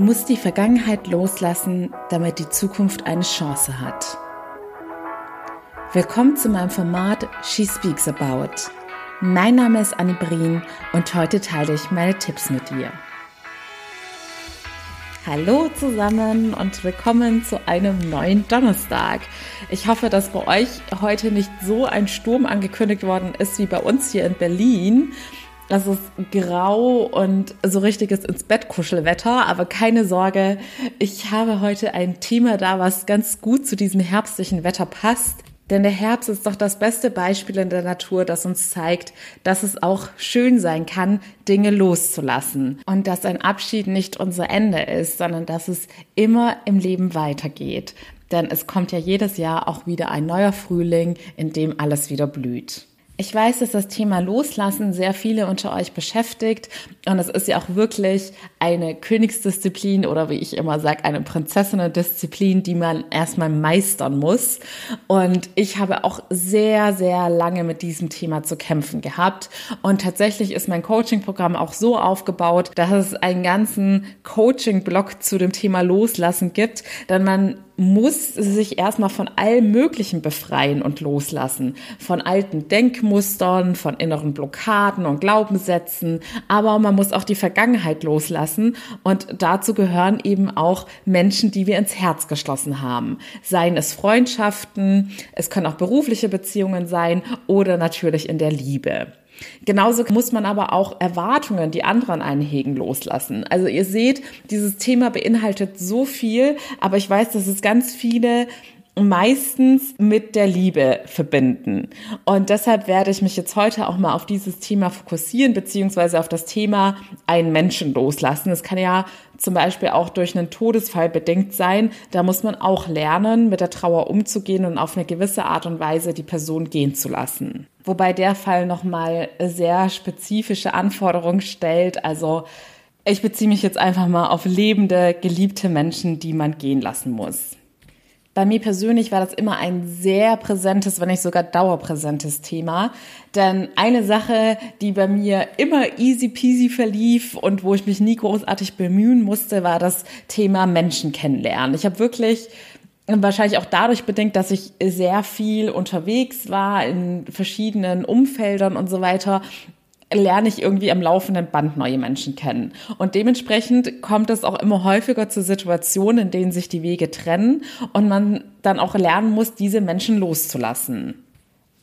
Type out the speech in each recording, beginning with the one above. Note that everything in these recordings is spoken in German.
Du musst die Vergangenheit loslassen, damit die Zukunft eine Chance hat. Willkommen zu meinem Format She Speaks About. Mein Name ist Annie Brien und heute teile ich meine Tipps mit dir. Hallo zusammen und willkommen zu einem neuen Donnerstag. Ich hoffe, dass bei euch heute nicht so ein Sturm angekündigt worden ist wie bei uns hier in Berlin. Das ist grau und so richtiges ins Bett Kuschelwetter, aber keine Sorge, ich habe heute ein Thema da, was ganz gut zu diesem herbstlichen Wetter passt. Denn der Herbst ist doch das beste Beispiel in der Natur, das uns zeigt, dass es auch schön sein kann, Dinge loszulassen. Und dass ein Abschied nicht unser Ende ist, sondern dass es immer im Leben weitergeht. Denn es kommt ja jedes Jahr auch wieder ein neuer Frühling, in dem alles wieder blüht. Ich weiß, dass das Thema Loslassen sehr viele unter euch beschäftigt und es ist ja auch wirklich eine Königsdisziplin oder wie ich immer sage, eine Prinzessinnendisziplin, die man erstmal meistern muss. Und ich habe auch sehr, sehr lange mit diesem Thema zu kämpfen gehabt. Und tatsächlich ist mein Coaching-Programm auch so aufgebaut, dass es einen ganzen Coaching-Block zu dem Thema Loslassen gibt, denn man muss sich erstmal von allem Möglichen befreien und loslassen. Von alten Denkmustern, von inneren Blockaden und Glaubenssätzen. Aber man muss auch die Vergangenheit loslassen. Und dazu gehören eben auch Menschen, die wir ins Herz geschlossen haben. Seien es Freundschaften, es können auch berufliche Beziehungen sein oder natürlich in der Liebe. Genauso muss man aber auch Erwartungen, die anderen einhegen, loslassen. Also ihr seht, dieses Thema beinhaltet so viel, aber ich weiß, dass es ganz viele meistens mit der Liebe verbinden. Und deshalb werde ich mich jetzt heute auch mal auf dieses Thema fokussieren, beziehungsweise auf das Thema einen Menschen loslassen. Es kann ja zum Beispiel auch durch einen Todesfall bedingt sein. Da muss man auch lernen, mit der Trauer umzugehen und auf eine gewisse Art und Weise die Person gehen zu lassen. Wobei der Fall nochmal sehr spezifische Anforderungen stellt. Also ich beziehe mich jetzt einfach mal auf lebende, geliebte Menschen, die man gehen lassen muss. Bei mir persönlich war das immer ein sehr präsentes, wenn nicht sogar dauerpräsentes Thema. Denn eine Sache, die bei mir immer easy peasy verlief und wo ich mich nie großartig bemühen musste, war das Thema Menschen kennenlernen. Ich habe wirklich wahrscheinlich auch dadurch bedingt, dass ich sehr viel unterwegs war in verschiedenen Umfeldern und so weiter, lerne ich irgendwie am laufenden Band neue Menschen kennen. Und dementsprechend kommt es auch immer häufiger zu Situationen, in denen sich die Wege trennen und man dann auch lernen muss, diese Menschen loszulassen.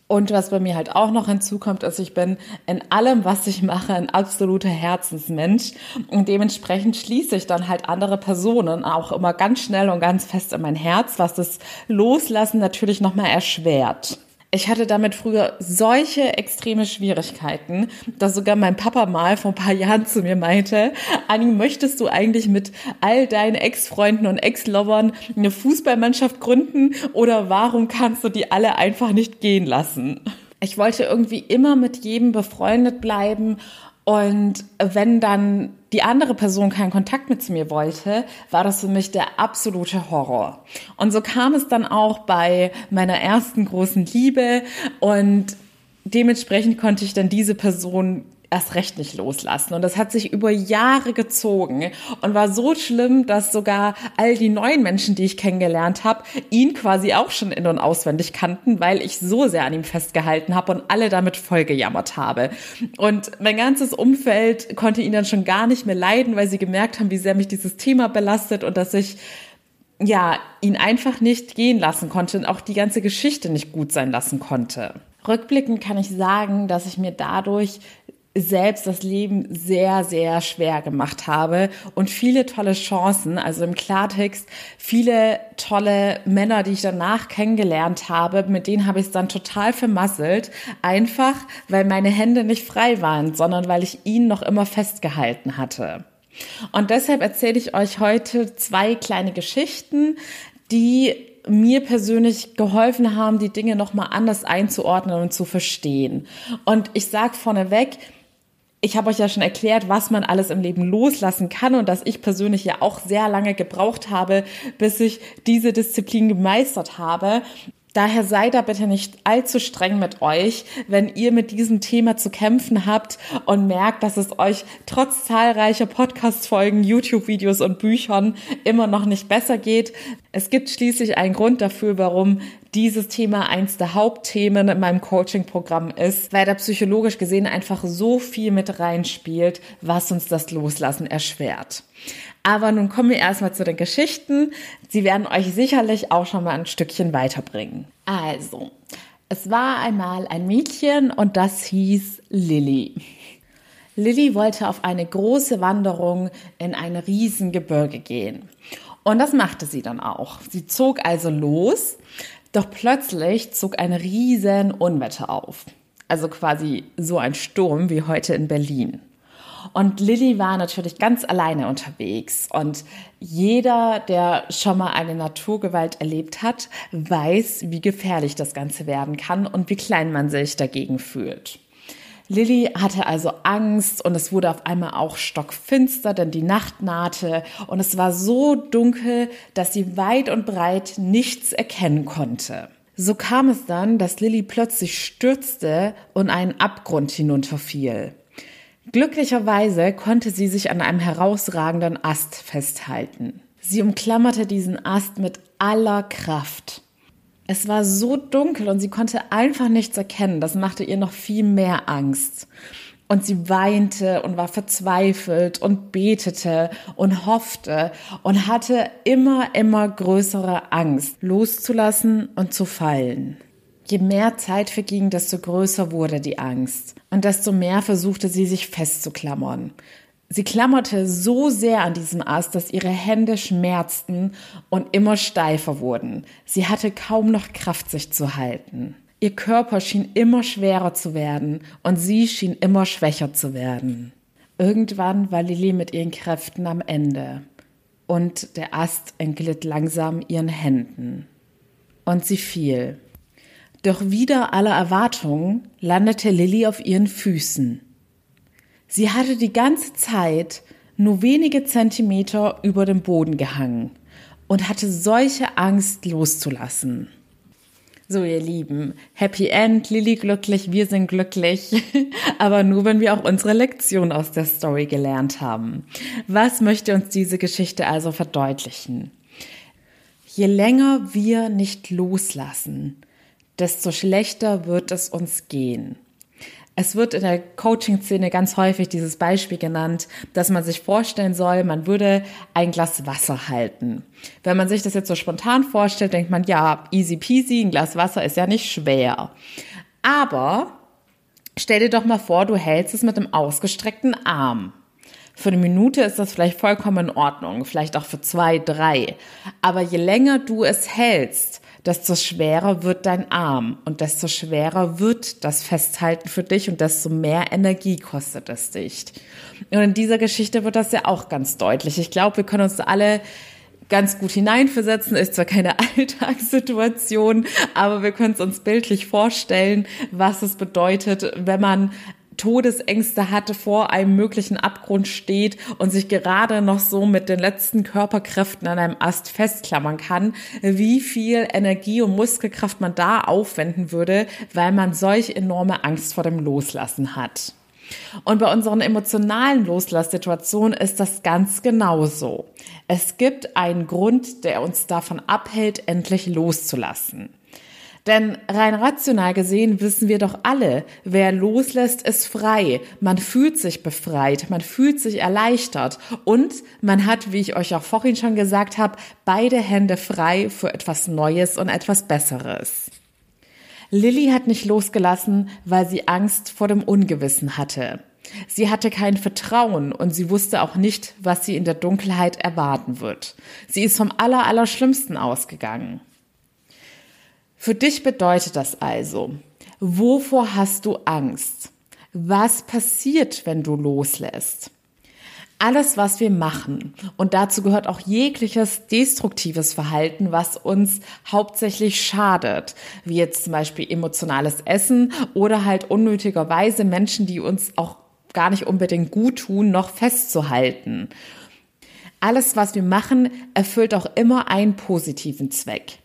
Und was bei mir halt auch noch hinzukommt, ist, ich bin in allem, was ich mache, ein absoluter Herzensmensch. Und dementsprechend schließe ich dann halt andere Personen auch immer ganz schnell und ganz fest in mein Herz, was das Loslassen natürlich nochmal erschwert. Ich hatte damit früher solche extreme Schwierigkeiten, dass sogar mein Papa mal vor ein paar Jahren zu mir meinte, Anni, möchtest du eigentlich mit all deinen Ex-Freunden und Ex-Lovern eine Fußballmannschaft gründen oder warum kannst du die alle einfach nicht gehen lassen? Ich wollte irgendwie immer mit jedem befreundet bleiben und wenn dann die andere Person keinen Kontakt mit mir wollte, war das für mich der absolute Horror. Und so kam es dann auch bei meiner ersten großen Liebe und dementsprechend konnte ich dann diese Person erst recht nicht loslassen. Und das hat sich über Jahre gezogen und war so schlimm, dass sogar all die neuen Menschen, die ich kennengelernt habe, ihn quasi auch schon in- und auswendig kannten, weil ich so sehr an ihm festgehalten habe und alle damit vollgejammert habe. Und mein ganzes Umfeld konnte ihn dann schon gar nicht mehr leiden, weil sie gemerkt haben, wie sehr mich dieses Thema belastet und dass ich ja, ihn einfach nicht gehen lassen konnte und auch die ganze Geschichte nicht gut sein lassen konnte. Rückblickend kann ich sagen, dass ich mir dadurch selbst das Leben sehr, sehr schwer gemacht habe und viele tolle Chancen, also im Klartext, viele tolle Männer, die ich danach kennengelernt habe, mit denen habe ich es dann total vermasselt, einfach weil meine Hände nicht frei waren, sondern weil ich ihn noch immer festgehalten hatte. Und deshalb erzähle ich euch heute zwei kleine Geschichten, die mir persönlich geholfen haben, die Dinge nochmal anders einzuordnen und zu verstehen. Und ich sage vorneweg, ich habe euch ja schon erklärt, was man alles im Leben loslassen kann und dass ich persönlich ja auch sehr lange gebraucht habe, bis ich diese Disziplin gemeistert habe. Daher sei da bitte nicht allzu streng mit euch, wenn ihr mit diesem Thema zu kämpfen habt und merkt, dass es euch trotz zahlreicher Podcast-Folgen, YouTube-Videos und Büchern immer noch nicht besser geht. Es gibt schließlich einen Grund dafür, warum dieses Thema eins der Hauptthemen in meinem Coaching-Programm ist, weil da psychologisch gesehen einfach so viel mit reinspielt, was uns das Loslassen erschwert. Aber nun kommen wir erstmal zu den Geschichten. Sie werden euch sicherlich auch schon mal ein Stückchen weiterbringen. Also, es war einmal ein Mädchen und das hieß Lilly. Lilly wollte auf eine große Wanderung in ein Riesengebirge gehen. Und das machte sie dann auch. Sie zog also los, doch plötzlich zog ein riesen Unwetter auf. Also quasi so ein Sturm wie heute in Berlin. Und Lilly war natürlich ganz alleine unterwegs. Und jeder, der schon mal eine Naturgewalt erlebt hat, weiß, wie gefährlich das Ganze werden kann und wie klein man sich dagegen fühlt. Lilly hatte also Angst und es wurde auf einmal auch stockfinster, denn die Nacht nahte und es war so dunkel, dass sie weit und breit nichts erkennen konnte. So kam es dann, dass Lilly plötzlich stürzte und einen Abgrund hinunterfiel. Glücklicherweise konnte sie sich an einem herausragenden Ast festhalten. Sie umklammerte diesen Ast mit aller Kraft. Es war so dunkel und sie konnte einfach nichts erkennen. Das machte ihr noch viel mehr Angst. Und sie weinte und war verzweifelt und betete und hoffte und hatte immer, immer größere Angst, loszulassen und zu fallen. Je mehr Zeit verging, desto größer wurde die Angst und desto mehr versuchte sie sich festzuklammern. Sie klammerte so sehr an diesem Ast, dass ihre Hände schmerzten und immer steifer wurden. Sie hatte kaum noch Kraft, sich zu halten. Ihr Körper schien immer schwerer zu werden und sie schien immer schwächer zu werden. Irgendwann war Lilly mit ihren Kräften am Ende und der Ast entglitt langsam ihren Händen. Und sie fiel. Doch wieder aller Erwartungen landete Lilly auf ihren Füßen. Sie hatte die ganze Zeit nur wenige Zentimeter über dem Boden gehangen und hatte solche Angst loszulassen. So, ihr Lieben, Happy End, Lilly glücklich, wir sind glücklich, aber nur, wenn wir auch unsere Lektion aus der Story gelernt haben. Was möchte uns diese Geschichte also verdeutlichen? Je länger wir nicht loslassen, desto schlechter wird es uns gehen. Es wird in der Coaching-Szene ganz häufig dieses Beispiel genannt, dass man sich vorstellen soll, man würde ein Glas Wasser halten. Wenn man sich das jetzt so spontan vorstellt, denkt man, ja, easy peasy, ein Glas Wasser ist ja nicht schwer. Aber stell dir doch mal vor, du hältst es mit einem ausgestreckten Arm. Für eine Minute ist das vielleicht vollkommen in Ordnung, vielleicht auch für zwei, drei. Aber je länger du es hältst, desto schwerer wird dein Arm und desto schwerer wird das Festhalten für dich und desto mehr Energie kostet es dich. Und in dieser Geschichte wird das ja auch ganz deutlich. Ich glaube, wir können uns alle ganz gut hineinversetzen. Ist zwar keine Alltagssituation, aber wir können es uns bildlich vorstellen, was es bedeutet, wenn man Todesängste hatte, vor einem möglichen Abgrund steht und sich gerade noch so mit den letzten Körperkräften an einem Ast festklammern kann, wie viel Energie und Muskelkraft man da aufwenden würde, weil man solch enorme Angst vor dem Loslassen hat. Und bei unseren emotionalen Loslasssituationen ist das ganz genauso. Es gibt einen Grund, der uns davon abhält, endlich loszulassen. Denn rein rational gesehen wissen wir doch alle, wer loslässt, ist frei. Man fühlt sich befreit, man fühlt sich erleichtert und man hat, wie ich euch auch vorhin schon gesagt habe, beide Hände frei für etwas Neues und etwas Besseres. Lilly hat nicht losgelassen, weil sie Angst vor dem Ungewissen hatte. Sie hatte kein Vertrauen und sie wusste auch nicht, was sie in der Dunkelheit erwarten wird. Sie ist vom Allerallerschlimmsten ausgegangen. Für dich bedeutet das also, wovor hast du Angst? Was passiert, wenn du loslässt? Alles, was wir machen, und dazu gehört auch jegliches destruktives Verhalten, was uns hauptsächlich schadet, wie jetzt zum Beispiel emotionales Essen oder halt unnötigerweise Menschen, die uns auch gar nicht unbedingt gut tun, noch festzuhalten. Alles, was wir machen, erfüllt auch immer einen positiven Zweck.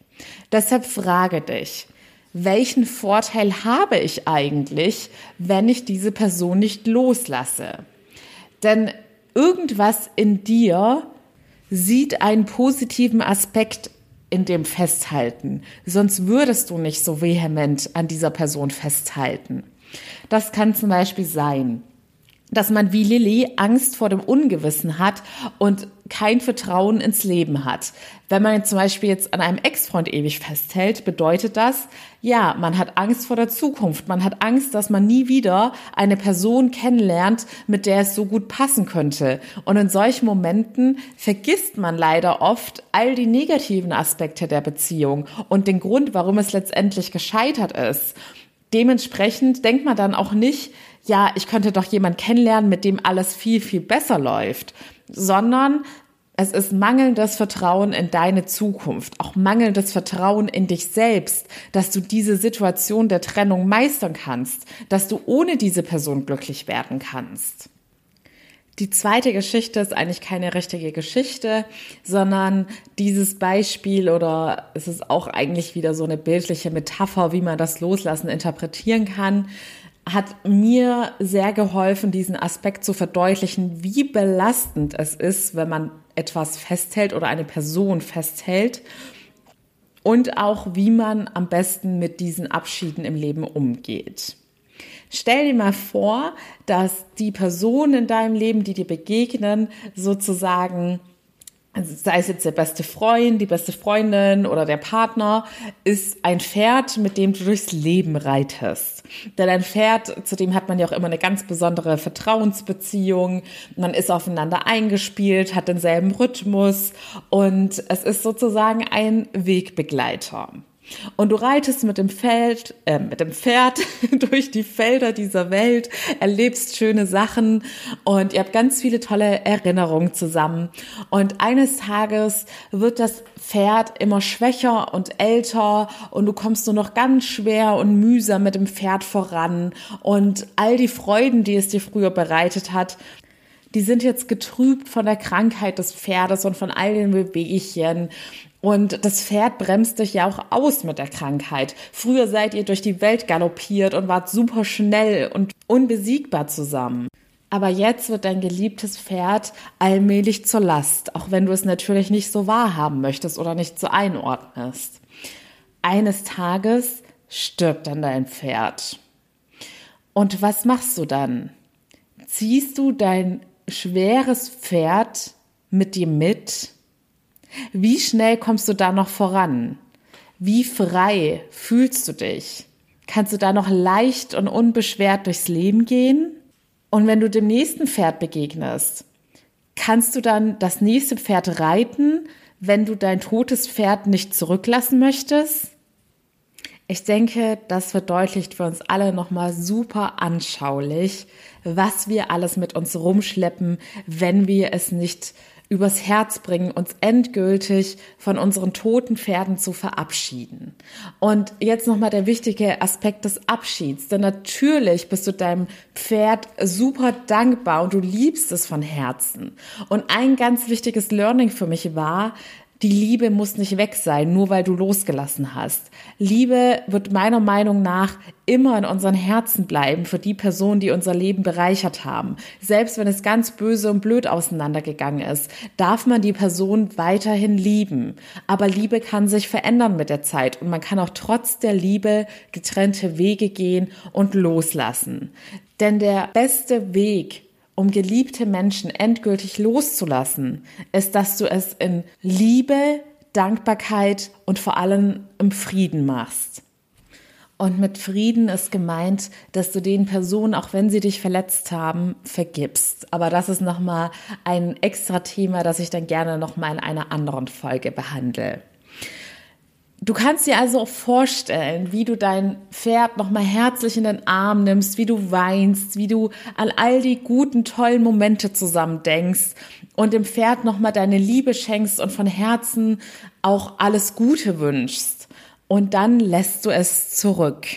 Deshalb frage dich, welchen Vorteil habe ich eigentlich, wenn ich diese Person nicht loslasse? Denn irgendwas in dir sieht einen positiven Aspekt in dem Festhalten. Sonst würdest du nicht so vehement an dieser Person festhalten. Das kann zum Beispiel sein, dass man wie Lilly Angst vor dem Ungewissen hat und kein Vertrauen ins Leben hat. Wenn man zum Beispiel jetzt an einem Ex-Freund ewig festhält, bedeutet das, ja, man hat Angst vor der Zukunft. Man hat Angst, dass man nie wieder eine Person kennenlernt, mit der es so gut passen könnte. Und in solchen Momenten vergisst man leider oft all die negativen Aspekte der Beziehung und den Grund, warum es letztendlich gescheitert ist. Dementsprechend denkt man dann auch nicht, ja, ich könnte doch jemand kennenlernen, mit dem alles viel, viel besser läuft, sondern es ist mangelndes Vertrauen in deine Zukunft, auch mangelndes Vertrauen in dich selbst, dass du diese Situation der Trennung meistern kannst, dass du ohne diese Person glücklich werden kannst. Die zweite Geschichte ist eigentlich keine richtige Geschichte, sondern dieses Beispiel oder es ist auch eigentlich wieder so eine bildliche Metapher, wie man das Loslassen interpretieren kann hat mir sehr geholfen, diesen Aspekt zu verdeutlichen, wie belastend es ist, wenn man etwas festhält oder eine Person festhält und auch, wie man am besten mit diesen Abschieden im Leben umgeht. Stell dir mal vor, dass die Personen in deinem Leben, die dir begegnen, sozusagen sei es jetzt der beste Freund, die beste Freundin oder der Partner, ist ein Pferd, mit dem du durchs Leben reitest. Denn ein Pferd, zu dem hat man ja auch immer eine ganz besondere Vertrauensbeziehung. Man ist aufeinander eingespielt, hat denselben Rhythmus und es ist sozusagen ein Wegbegleiter. Und du reitest mit dem Feld, äh, mit dem Pferd durch die Felder dieser Welt, erlebst schöne Sachen und ihr habt ganz viele tolle Erinnerungen zusammen. Und eines Tages wird das Pferd immer schwächer und älter und du kommst nur noch ganz schwer und mühsam mit dem Pferd voran und all die Freuden, die es dir früher bereitet hat, die sind jetzt getrübt von der Krankheit des Pferdes und von all den Bewegchen und das Pferd bremst dich ja auch aus mit der Krankheit. Früher seid ihr durch die Welt galoppiert und wart super schnell und unbesiegbar zusammen. Aber jetzt wird dein geliebtes Pferd allmählich zur Last, auch wenn du es natürlich nicht so wahrhaben möchtest oder nicht so einordnest. Eines Tages stirbt dann dein Pferd. Und was machst du dann? Ziehst du dein schweres Pferd mit dir mit? Wie schnell kommst du da noch voran? Wie frei fühlst du dich? Kannst du da noch leicht und unbeschwert durchs Leben gehen? Und wenn du dem nächsten Pferd begegnest, kannst du dann das nächste Pferd reiten, wenn du dein totes Pferd nicht zurücklassen möchtest? Ich denke, das verdeutlicht für uns alle nochmal super anschaulich, was wir alles mit uns rumschleppen, wenn wir es nicht übers Herz bringen, uns endgültig von unseren toten Pferden zu verabschieden. Und jetzt nochmal der wichtige Aspekt des Abschieds. Denn natürlich bist du deinem Pferd super dankbar und du liebst es von Herzen. Und ein ganz wichtiges Learning für mich war, die Liebe muss nicht weg sein, nur weil du losgelassen hast. Liebe wird meiner Meinung nach immer in unseren Herzen bleiben für die Personen, die unser Leben bereichert haben. Selbst wenn es ganz böse und blöd auseinandergegangen ist, darf man die Person weiterhin lieben. Aber Liebe kann sich verändern mit der Zeit und man kann auch trotz der Liebe getrennte Wege gehen und loslassen. Denn der beste Weg, um geliebte Menschen endgültig loszulassen, ist, dass du es in Liebe, Dankbarkeit und vor allem im Frieden machst. Und mit Frieden ist gemeint, dass du den Personen, auch wenn sie dich verletzt haben, vergibst. Aber das ist nochmal ein extra Thema, das ich dann gerne nochmal in einer anderen Folge behandle. Du kannst dir also auch vorstellen, wie du dein Pferd nochmal herzlich in den Arm nimmst, wie du weinst, wie du an all die guten, tollen Momente zusammen denkst und dem Pferd nochmal deine Liebe schenkst und von Herzen auch alles Gute wünschst. Und dann lässt du es zurück.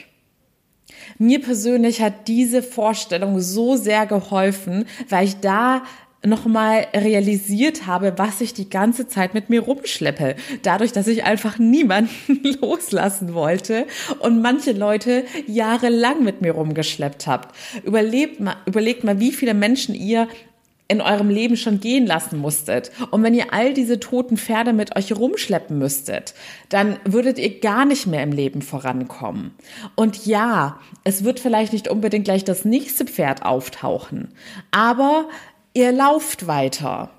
Mir persönlich hat diese Vorstellung so sehr geholfen, weil ich da nochmal realisiert habe, was ich die ganze Zeit mit mir rumschleppe. Dadurch, dass ich einfach niemanden loslassen wollte und manche Leute jahrelang mit mir rumgeschleppt habt. Überlebt mal, überlegt mal, wie viele Menschen ihr in eurem Leben schon gehen lassen musstet. Und wenn ihr all diese toten Pferde mit euch rumschleppen müsstet, dann würdet ihr gar nicht mehr im Leben vorankommen. Und ja, es wird vielleicht nicht unbedingt gleich das nächste Pferd auftauchen, aber ihr lauft weiter.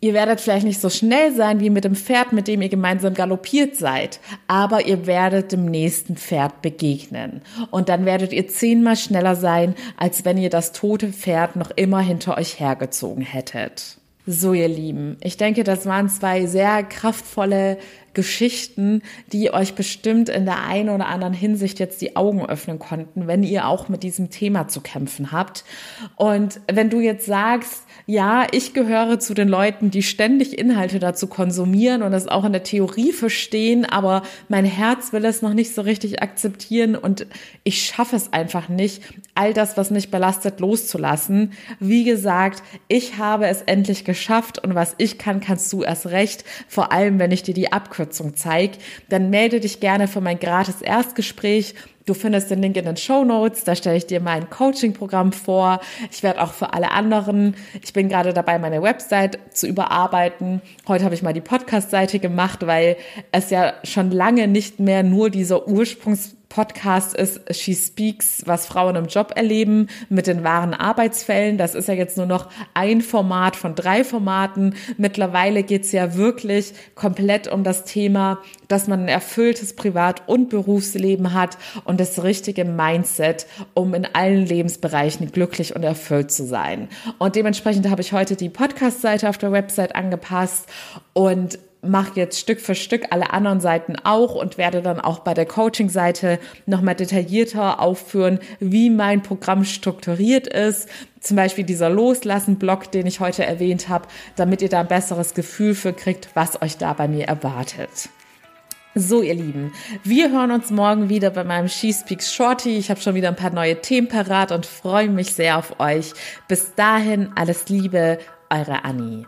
Ihr werdet vielleicht nicht so schnell sein wie mit dem Pferd, mit dem ihr gemeinsam galoppiert seid, aber ihr werdet dem nächsten Pferd begegnen. Und dann werdet ihr zehnmal schneller sein, als wenn ihr das tote Pferd noch immer hinter euch hergezogen hättet. So, ihr Lieben, ich denke, das waren zwei sehr kraftvolle Geschichten, die euch bestimmt in der einen oder anderen Hinsicht jetzt die Augen öffnen konnten, wenn ihr auch mit diesem Thema zu kämpfen habt. Und wenn du jetzt sagst, ja, ich gehöre zu den Leuten, die ständig Inhalte dazu konsumieren und das auch in der Theorie verstehen, aber mein Herz will es noch nicht so richtig akzeptieren und ich schaffe es einfach nicht, all das, was mich belastet, loszulassen. Wie gesagt, ich habe es endlich geschafft und was ich kann, kannst du erst recht, vor allem wenn ich dir die Abkürzung zeige. Dann melde dich gerne für mein gratis Erstgespräch Du findest den Link in den Show Notes. Da stelle ich dir mein Coaching-Programm vor. Ich werde auch für alle anderen. Ich bin gerade dabei, meine Website zu überarbeiten. Heute habe ich mal die Podcast-Seite gemacht, weil es ja schon lange nicht mehr nur dieser Ursprungs Podcast ist She Speaks, was Frauen im Job erleben mit den wahren Arbeitsfällen. Das ist ja jetzt nur noch ein Format von drei Formaten. Mittlerweile geht's ja wirklich komplett um das Thema, dass man ein erfülltes Privat- und Berufsleben hat und das richtige Mindset, um in allen Lebensbereichen glücklich und erfüllt zu sein. Und dementsprechend habe ich heute die Podcast-Seite auf der Website angepasst und mache jetzt Stück für Stück alle anderen Seiten auch und werde dann auch bei der Coaching-Seite nochmal detaillierter aufführen, wie mein Programm strukturiert ist. Zum Beispiel dieser Loslassen-Blog, den ich heute erwähnt habe, damit ihr da ein besseres Gefühl für kriegt, was euch da bei mir erwartet. So, ihr Lieben, wir hören uns morgen wieder bei meinem She Speaks Shorty. Ich habe schon wieder ein paar neue Themen parat und freue mich sehr auf euch. Bis dahin, alles Liebe, eure Annie.